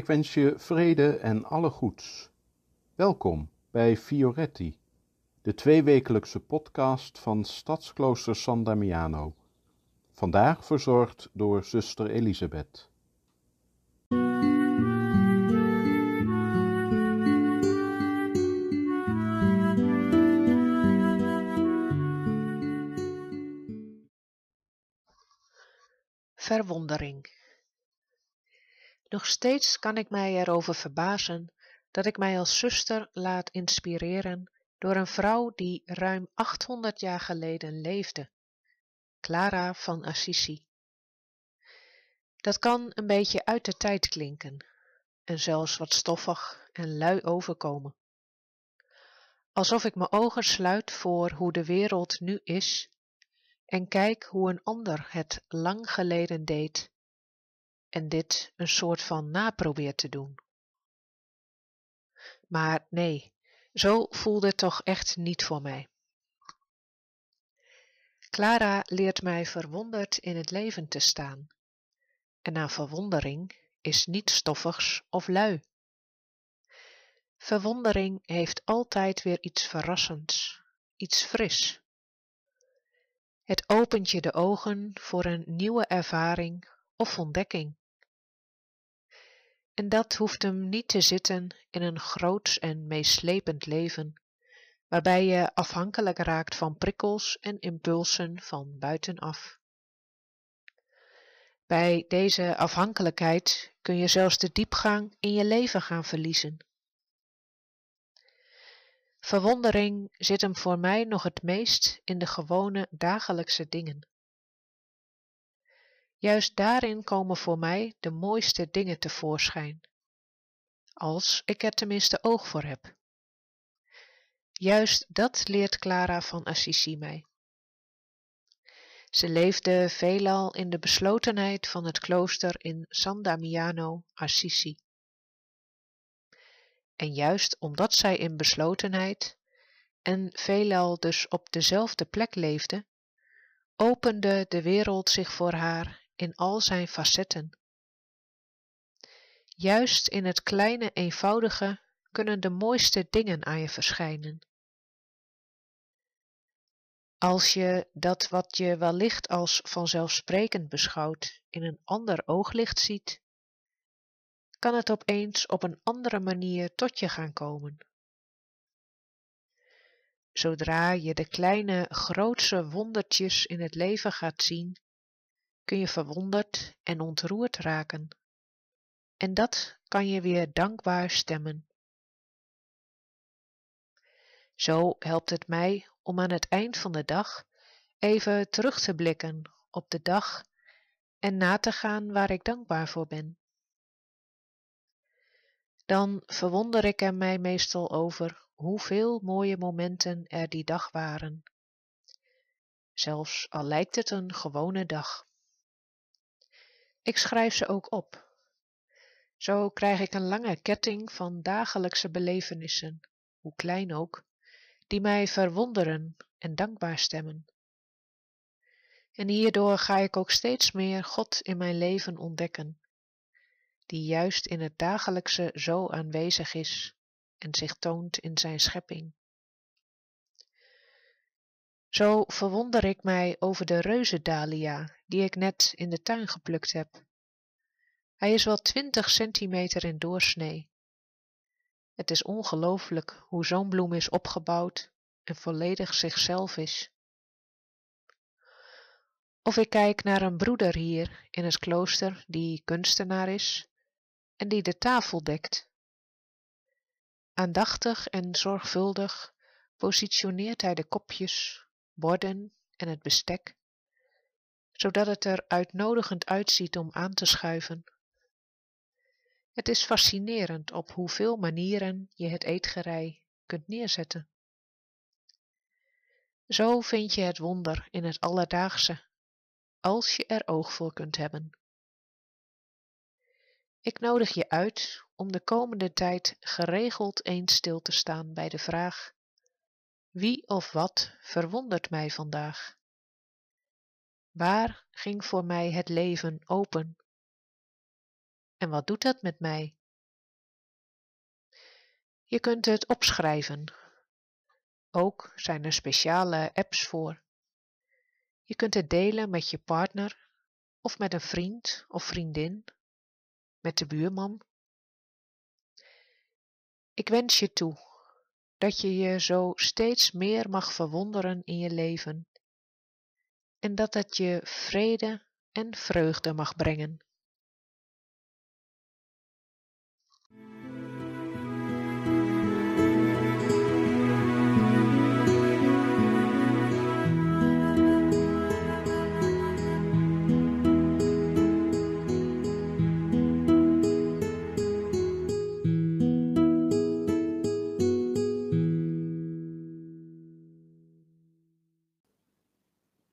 Ik wens je vrede en alle goeds. Welkom bij Fioretti, de tweewekelijkse podcast van Stadsklooster San Damiano. Vandaag verzorgd door zuster Elisabeth. Verwondering. Nog steeds kan ik mij erover verbazen dat ik mij als zuster laat inspireren door een vrouw die ruim 800 jaar geleden leefde, Clara van Assisi. Dat kan een beetje uit de tijd klinken en zelfs wat stoffig en lui overkomen. Alsof ik mijn ogen sluit voor hoe de wereld nu is en kijk hoe een ander het lang geleden deed en dit een soort van naprobeert te doen. Maar nee, zo voelde het toch echt niet voor mij. Clara leert mij verwonderd in het leven te staan. En aan verwondering is niets stoffigs of lui. Verwondering heeft altijd weer iets verrassends, iets fris. Het opent je de ogen voor een nieuwe ervaring of ontdekking. En dat hoeft hem niet te zitten in een groots en meeslepend leven, waarbij je afhankelijk raakt van prikkels en impulsen van buitenaf. Bij deze afhankelijkheid kun je zelfs de diepgang in je leven gaan verliezen. Verwondering zit hem voor mij nog het meest in de gewone dagelijkse dingen. Juist daarin komen voor mij de mooiste dingen tevoorschijn, als ik er tenminste oog voor heb. Juist dat leert Clara van Assisi mij. Ze leefde veelal in de beslotenheid van het klooster in San Damiano, Assisi. En juist omdat zij in beslotenheid en veelal dus op dezelfde plek leefde, opende de wereld zich voor haar in al zijn facetten. Juist in het kleine eenvoudige kunnen de mooiste dingen aan je verschijnen. Als je dat wat je wellicht als vanzelfsprekend beschouwt in een ander ooglicht ziet, kan het opeens op een andere manier tot je gaan komen. Zodra je de kleine, grootse wondertjes in het leven gaat zien, kun je verwonderd en ontroerd raken. En dat kan je weer dankbaar stemmen. Zo helpt het mij om aan het eind van de dag even terug te blikken op de dag en na te gaan waar ik dankbaar voor ben. Dan verwonder ik er mij meestal over hoeveel mooie momenten er die dag waren, zelfs al lijkt het een gewone dag. Ik schrijf ze ook op. Zo krijg ik een lange ketting van dagelijkse belevenissen, hoe klein ook, die mij verwonderen en dankbaar stemmen. En hierdoor ga ik ook steeds meer God in mijn leven ontdekken, die juist in het dagelijkse zo aanwezig is en zich toont in zijn schepping. Zo verwonder ik mij over de reuzendalia die ik net in de tuin geplukt heb. Hij is wel twintig centimeter in doorsnee. Het is ongelooflijk hoe zo'n bloem is opgebouwd en volledig zichzelf is. Of ik kijk naar een broeder hier in het klooster die kunstenaar is en die de tafel dekt. Aandachtig en zorgvuldig positioneert hij de kopjes, borden en het bestek, zodat het er uitnodigend uitziet om aan te schuiven. Het is fascinerend op hoeveel manieren je het eetgerei kunt neerzetten. Zo vind je het wonder in het alledaagse, als je er oog voor kunt hebben. Ik nodig je uit om de komende tijd geregeld eens stil te staan bij de vraag: wie of wat verwondert mij vandaag? Waar ging voor mij het leven open? En wat doet dat met mij Je kunt het opschrijven. Ook zijn er speciale apps voor. Je kunt het delen met je partner of met een vriend of vriendin, met de buurman. Ik wens je toe dat je je zo steeds meer mag verwonderen in je leven en dat het je vrede en vreugde mag brengen.